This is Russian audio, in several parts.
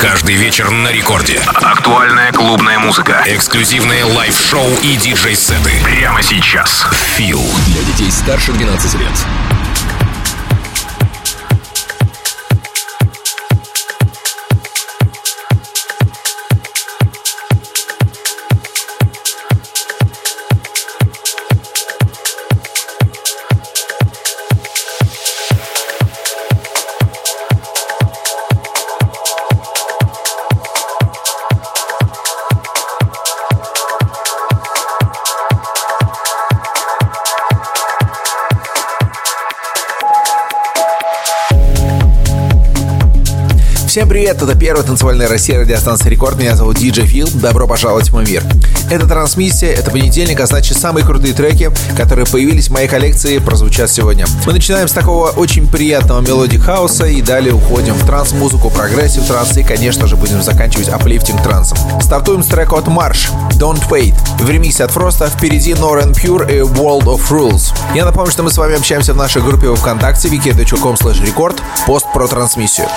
Каждый вечер на рекорде. Актуальная клубная музыка. Эксклюзивные live-шоу и диджей-сеты. Прямо сейчас. Feel. Для детей старше 12 лет. Привет, это первая танцевальная Россия радиостанция Рекорд. Меня зовут DJ Feel. Добро пожаловать в мой мир. Это TranceMission, это понедельник, а значит самые крутые треки, которые появились в моей коллекции, прозвучат сегодня. Мы начинаем с такого очень приятного melodic хауса и далее уходим в транс-музыку, progressive trance и, конечно же, будем заканчивать uplifting трансом. Стартуем с трека от Marsh, Don't Wait. В ремиксе от Фроста впереди Northern Pure и World of Rules. Я напомню, что мы с вами общаемся в нашей группе в ВКонтакте vk.com slash record пост про трансмиссию.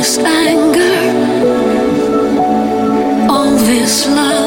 This anger, all this love.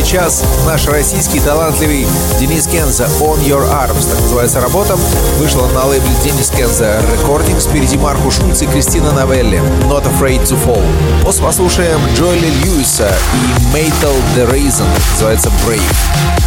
Сейчас. Наш российский талантливый Денис Кенза «On Your Arms», так называется работа, вышла на лейбле Денис Кенза Recordings. Впереди Марку Шульц и Кристина Новелли «Not Afraid to Fall». После послушаем Джоэля Льюиса и Мейтал The Reason, называется «Brave».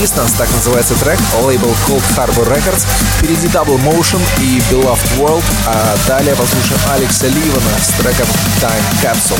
Resistance, так называется трек, лейбл Cold Harbor Records. Впереди Double Motion и Beloved World, а далее послушаем Алекса Ливана с треком Time Capsule.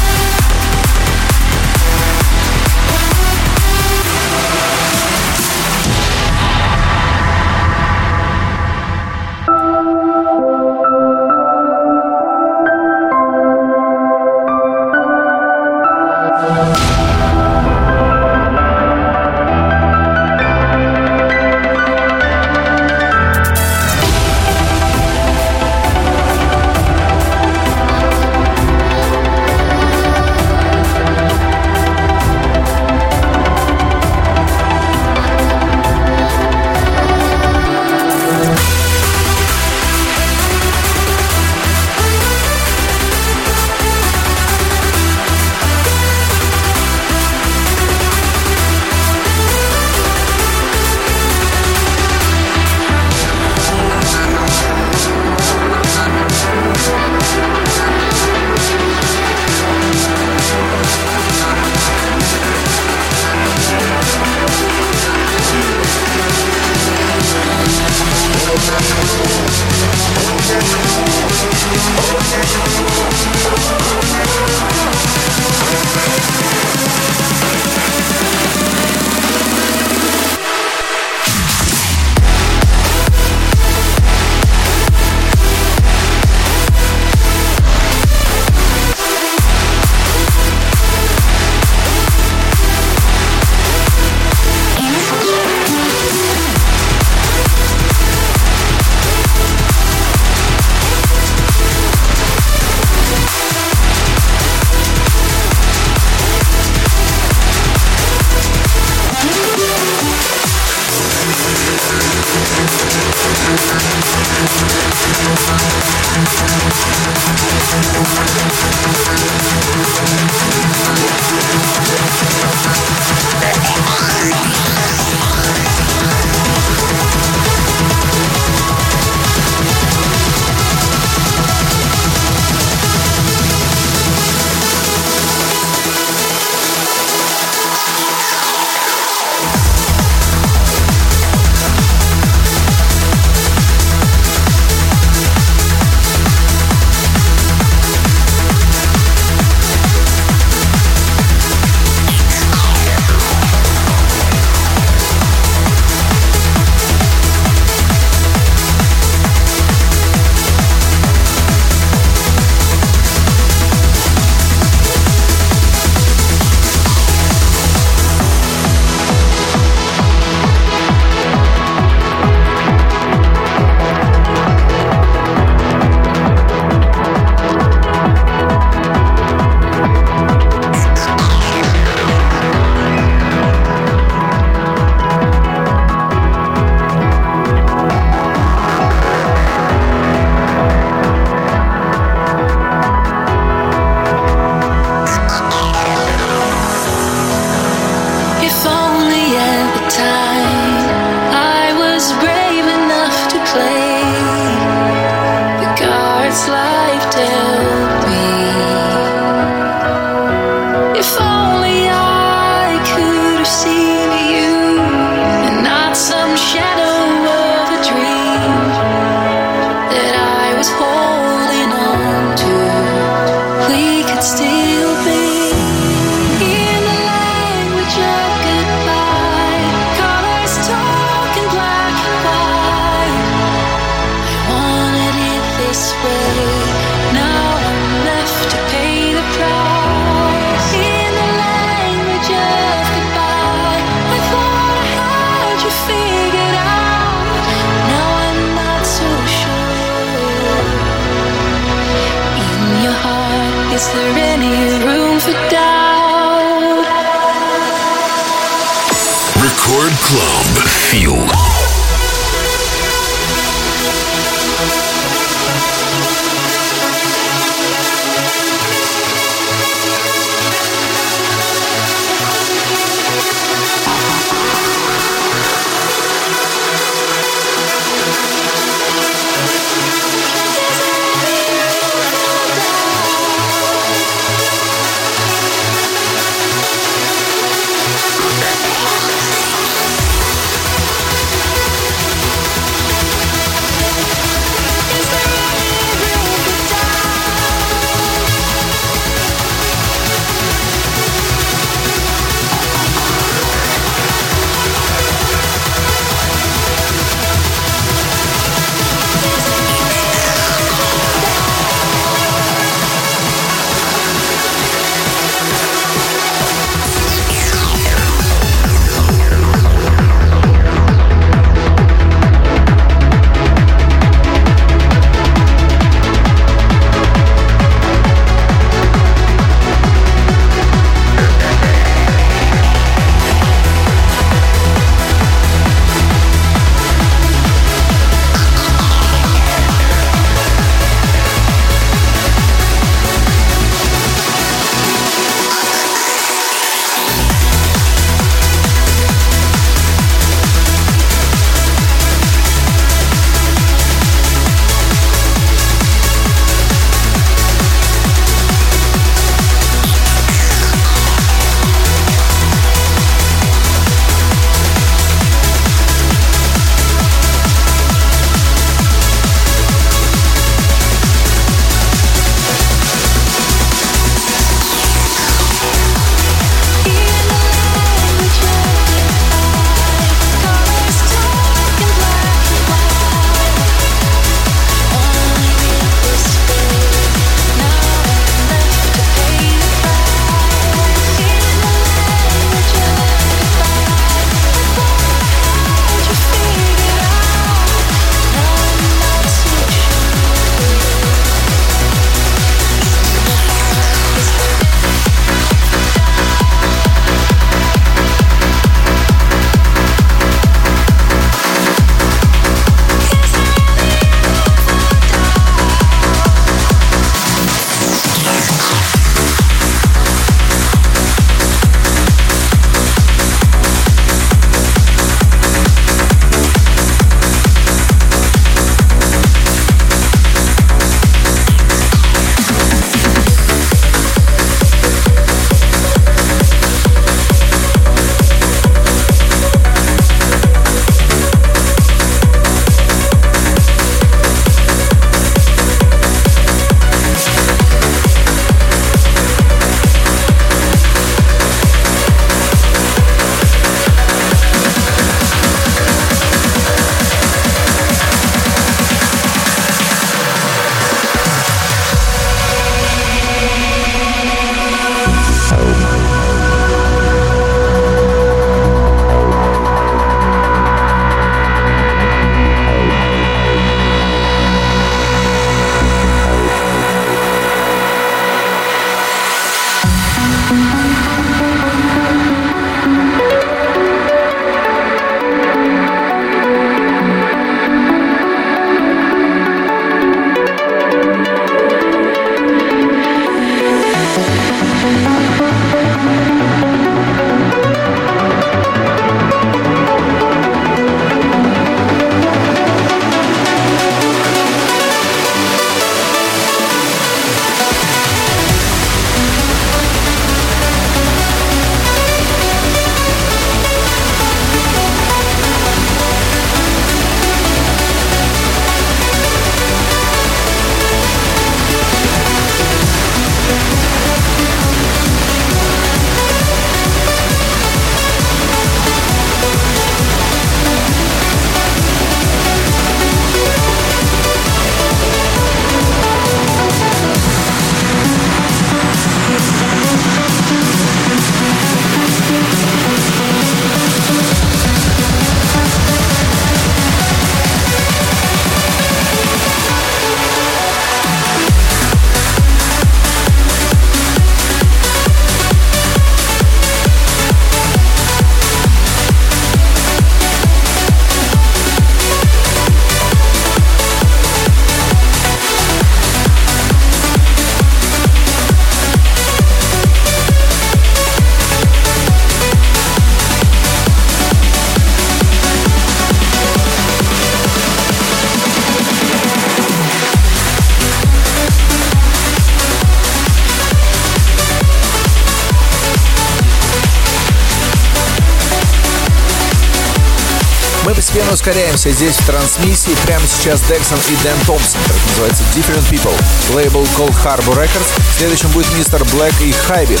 Ускоряемся здесь в трансмиссии. Прямо сейчас Дексон и Дэн Томпсон. Трек называется Different People. Лейбл Cold Harbor Records. Следующим будет Мистер Блэк и Хайбит.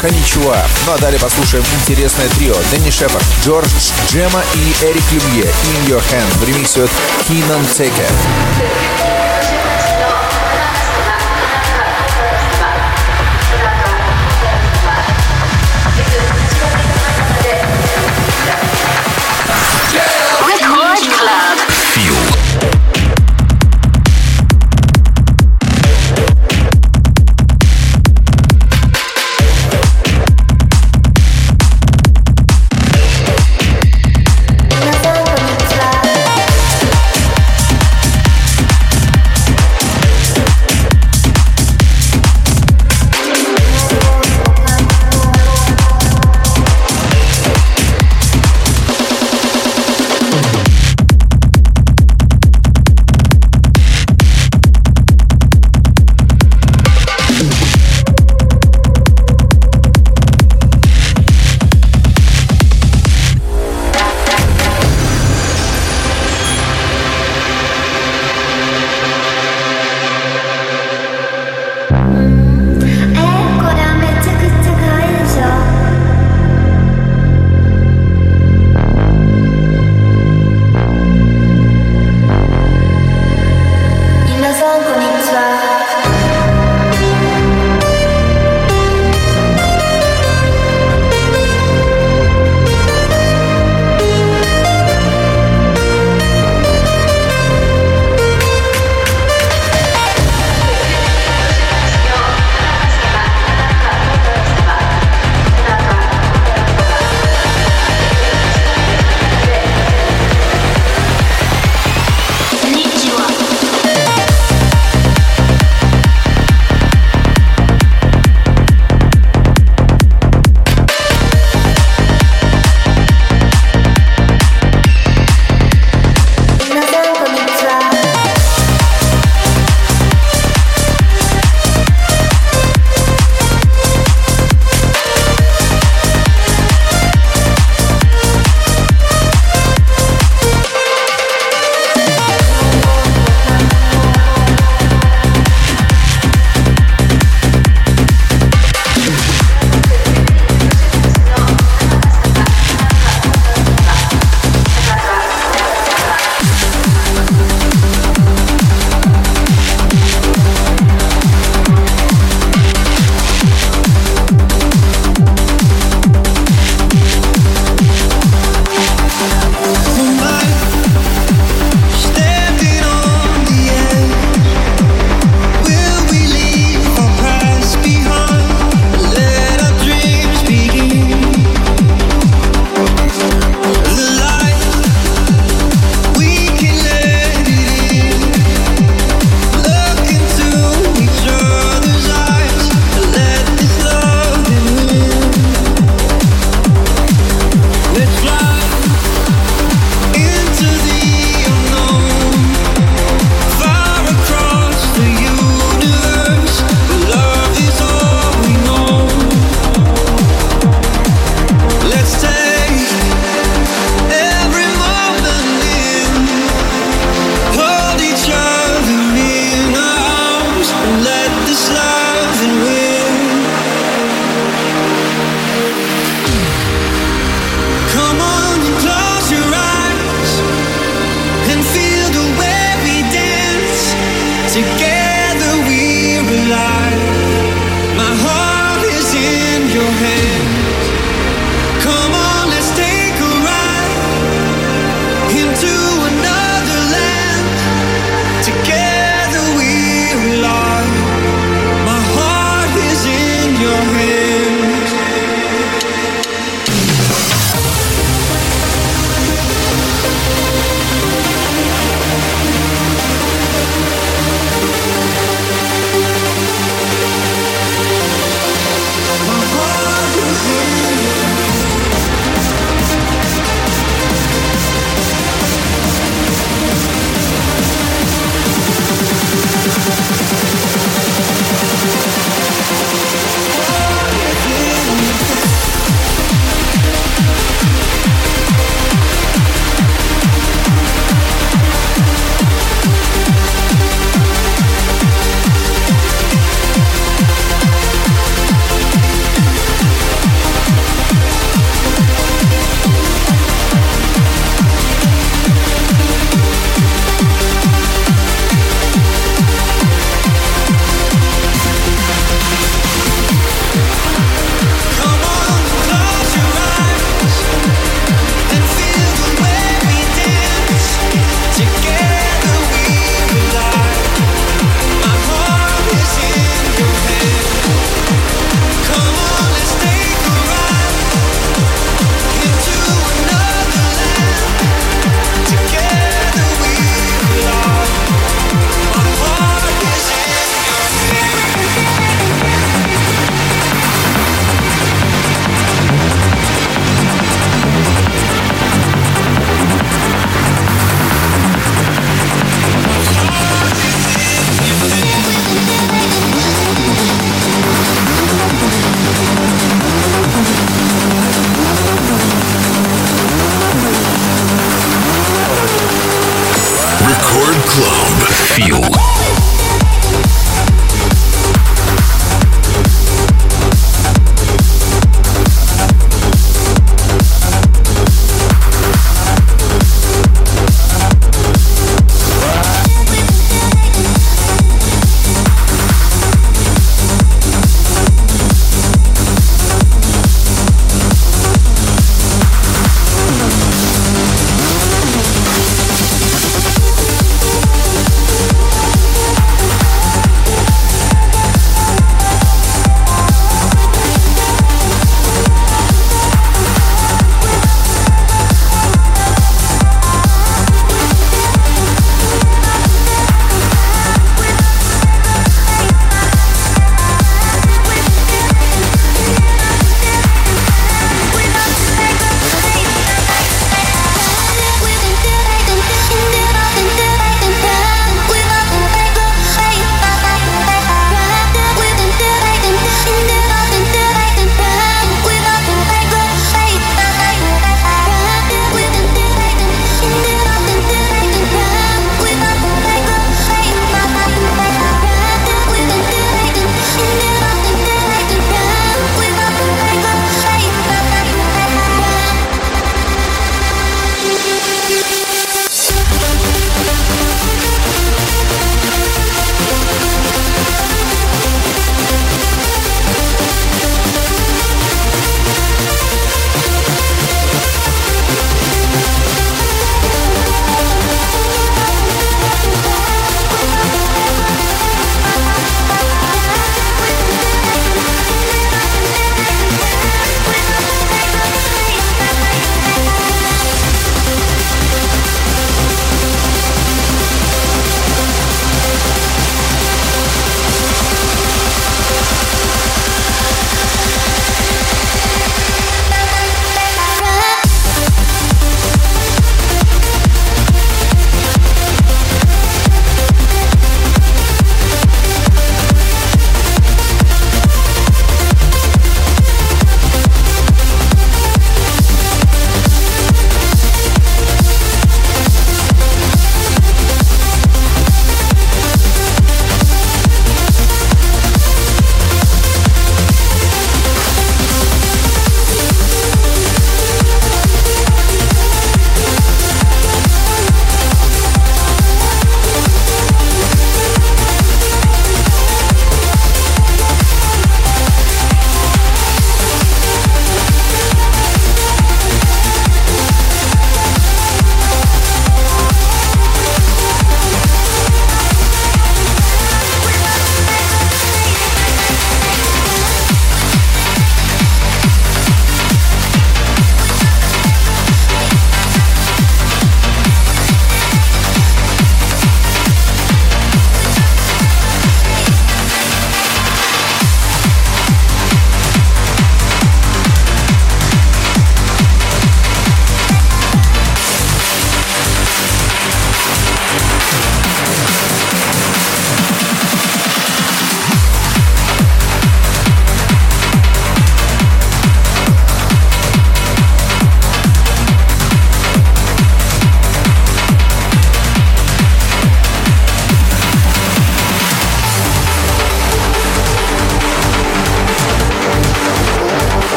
Коничуа. Ну а далее послушаем интересное трио. Дэнни Шепард, Джордж Джема и Эрик Люмье. In Your Hand. В ремиксе от Кинан Текер.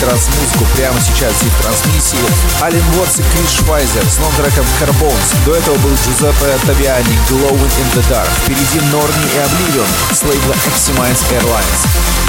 Транс-музыку прямо сейчас в трансмиссии. Ален Уотс и Крис Швайзер с новым треком Carbons. До этого был Джузеппе Тавиани Glowing in the Dark. Впереди Норни и Oblivion с лейбла Eximines Airlines.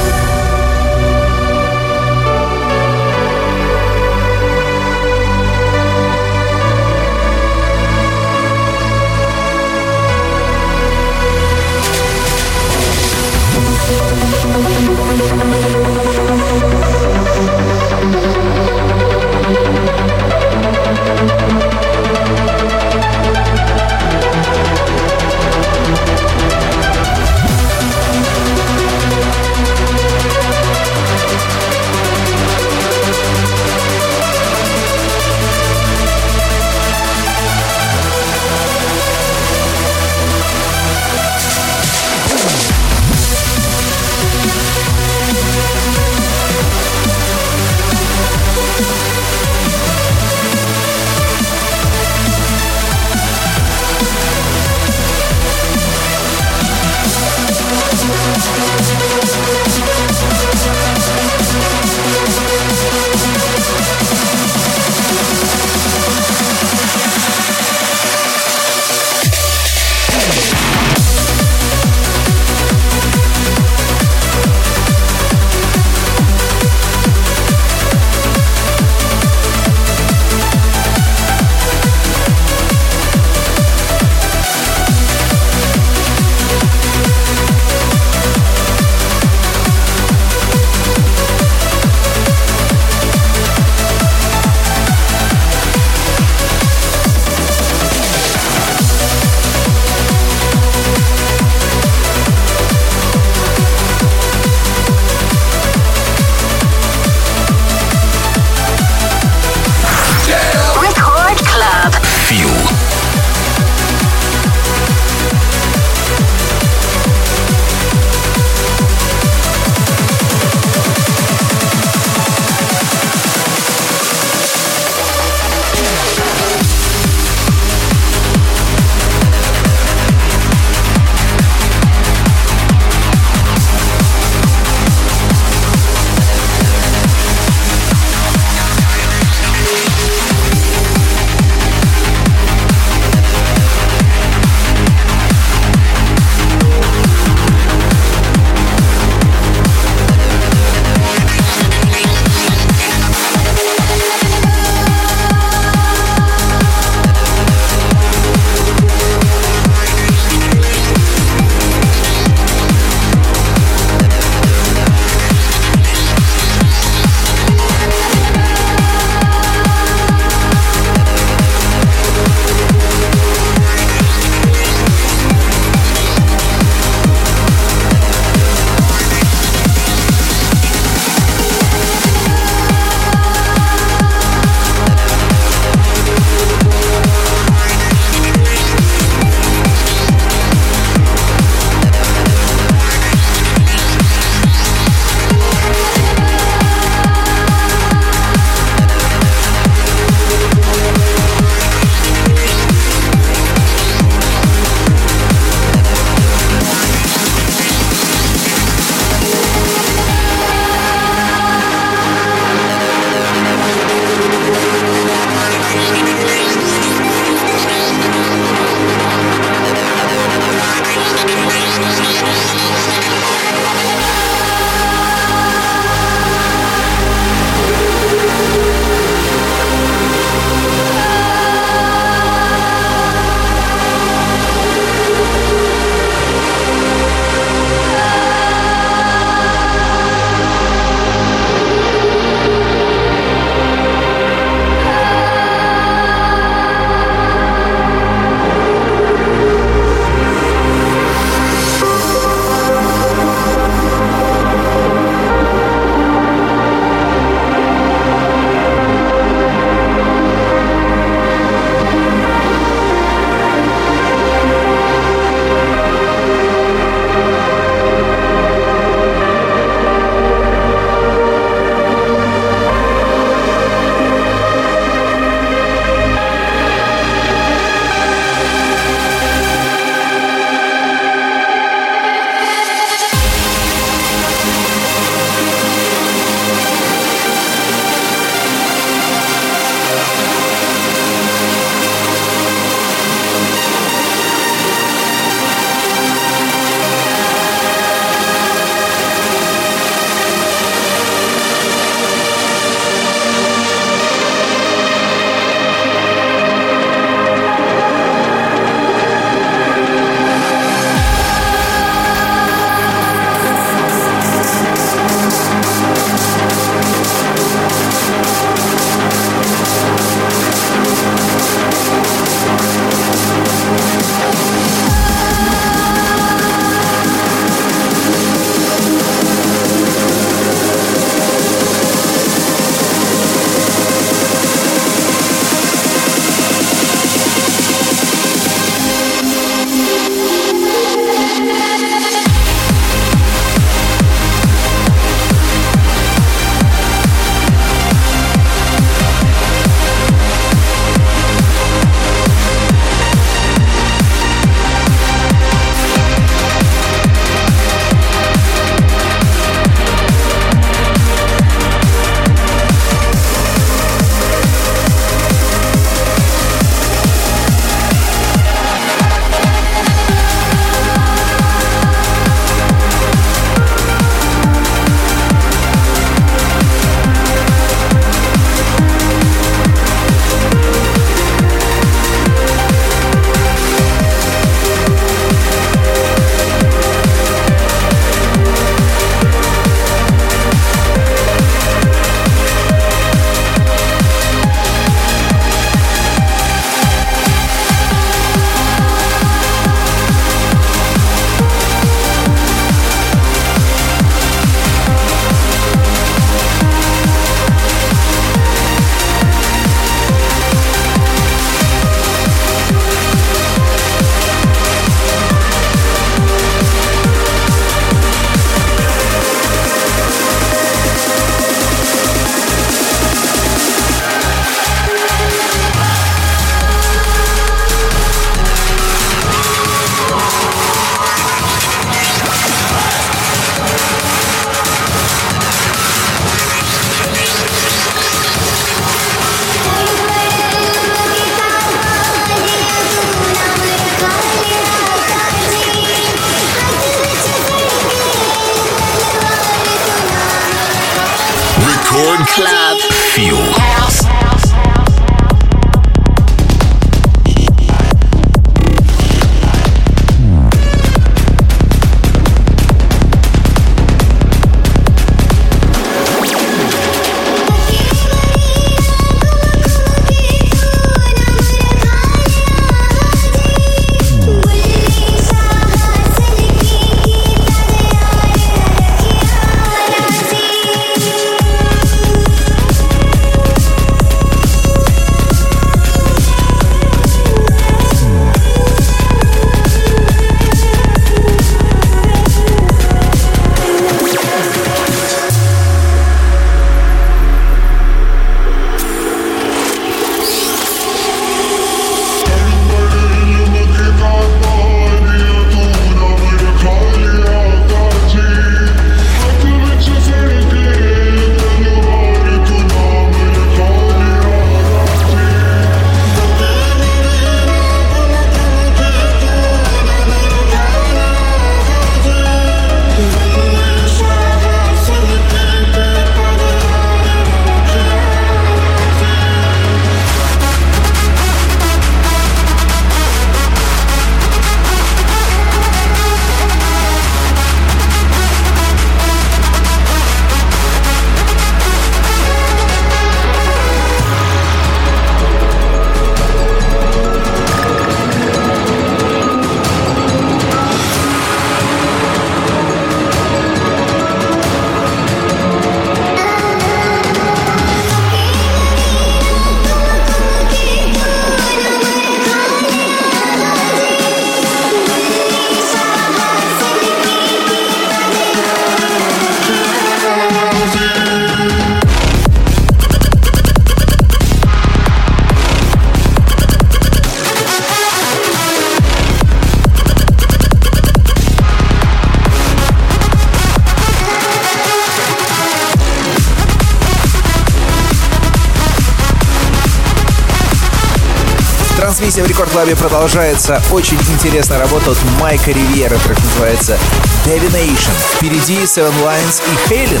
Трансмиссия в Рекорд Клабе продолжается. Очень интересная работа от Майка Ривьера. Трек называется Divination. Впереди Seven Lines и Хейлин.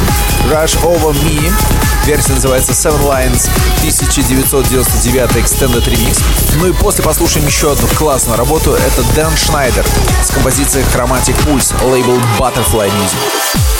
Rush Over Me. Версия называется Seven Lines 1999 Extended Remix. Ну и после послушаем еще одну классную работу. Это Дэн Шнайдер с композицией Chromatic Pulse, лейбл Butterfly Music.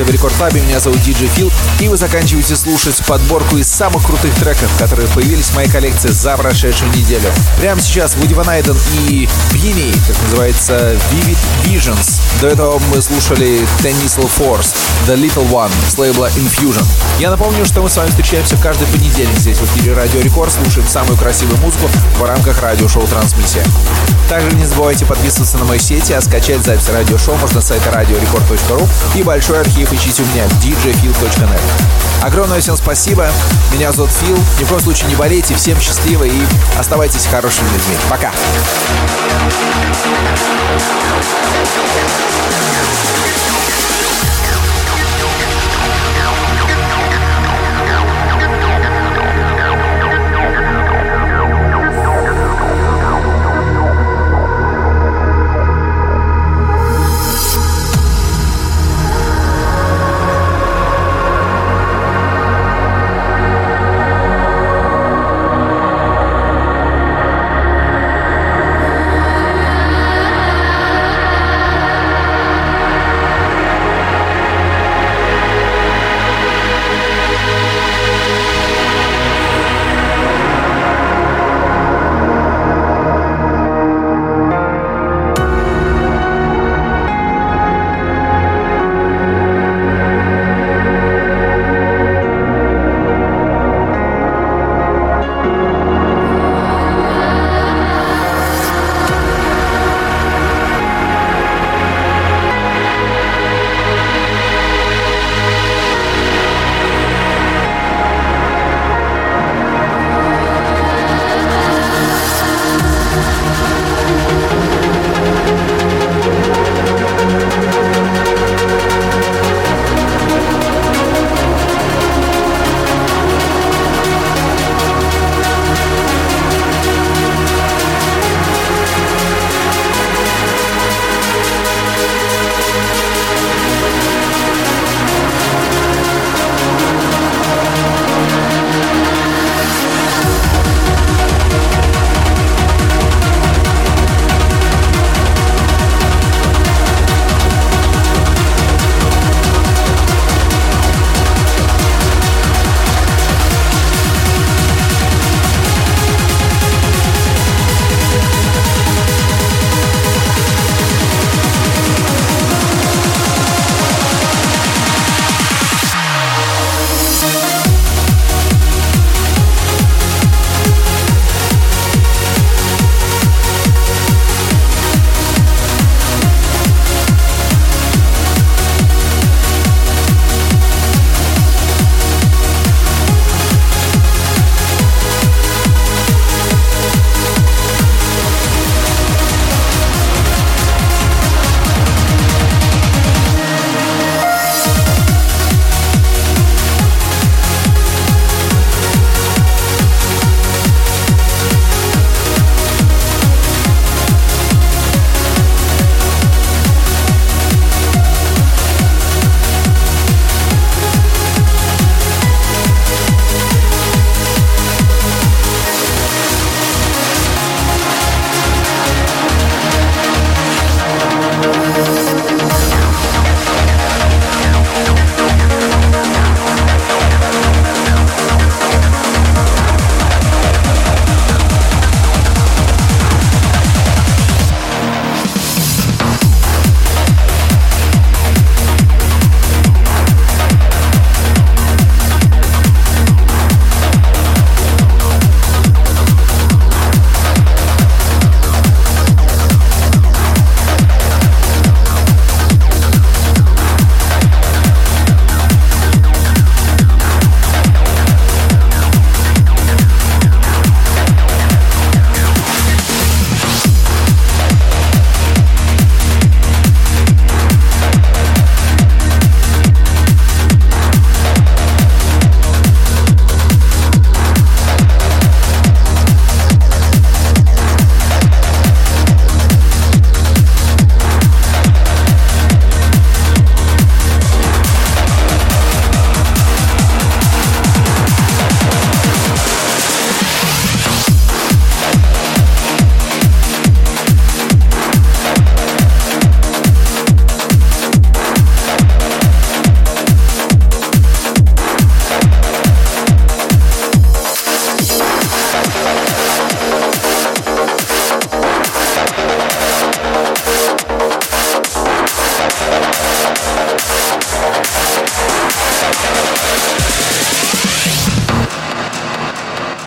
Трансмиссия в Рекорд Клабе. Меня зовут DJ Фил. И вы заканчиваете слушать подборку из самых крутых треков, которые появились в моей коллекции за прошедшую неделю. Прямо сейчас Вуди Ван Айден и Бини, как называется, Vivid Visions. До этого мы слушали Tennisal Force, The Little One с лейбла Infusion. Я напомню, что мы с вами встречаемся каждый понедельник здесь в эфире Радио Рекорд, слушаем самую красивую музыку в рамках радиошоу «Трансмиссия». Также не забывайте подписываться на мои сети, а скачать запись радиошоу можно с сайта radiorecord.ru и большой архив ищите у меня в djfil.net. Огромное всем спасибо. Меня зовут Фил. Ни в коем случае не болейте. Всем счастливо и оставайтесь хорошими людьми. Пока.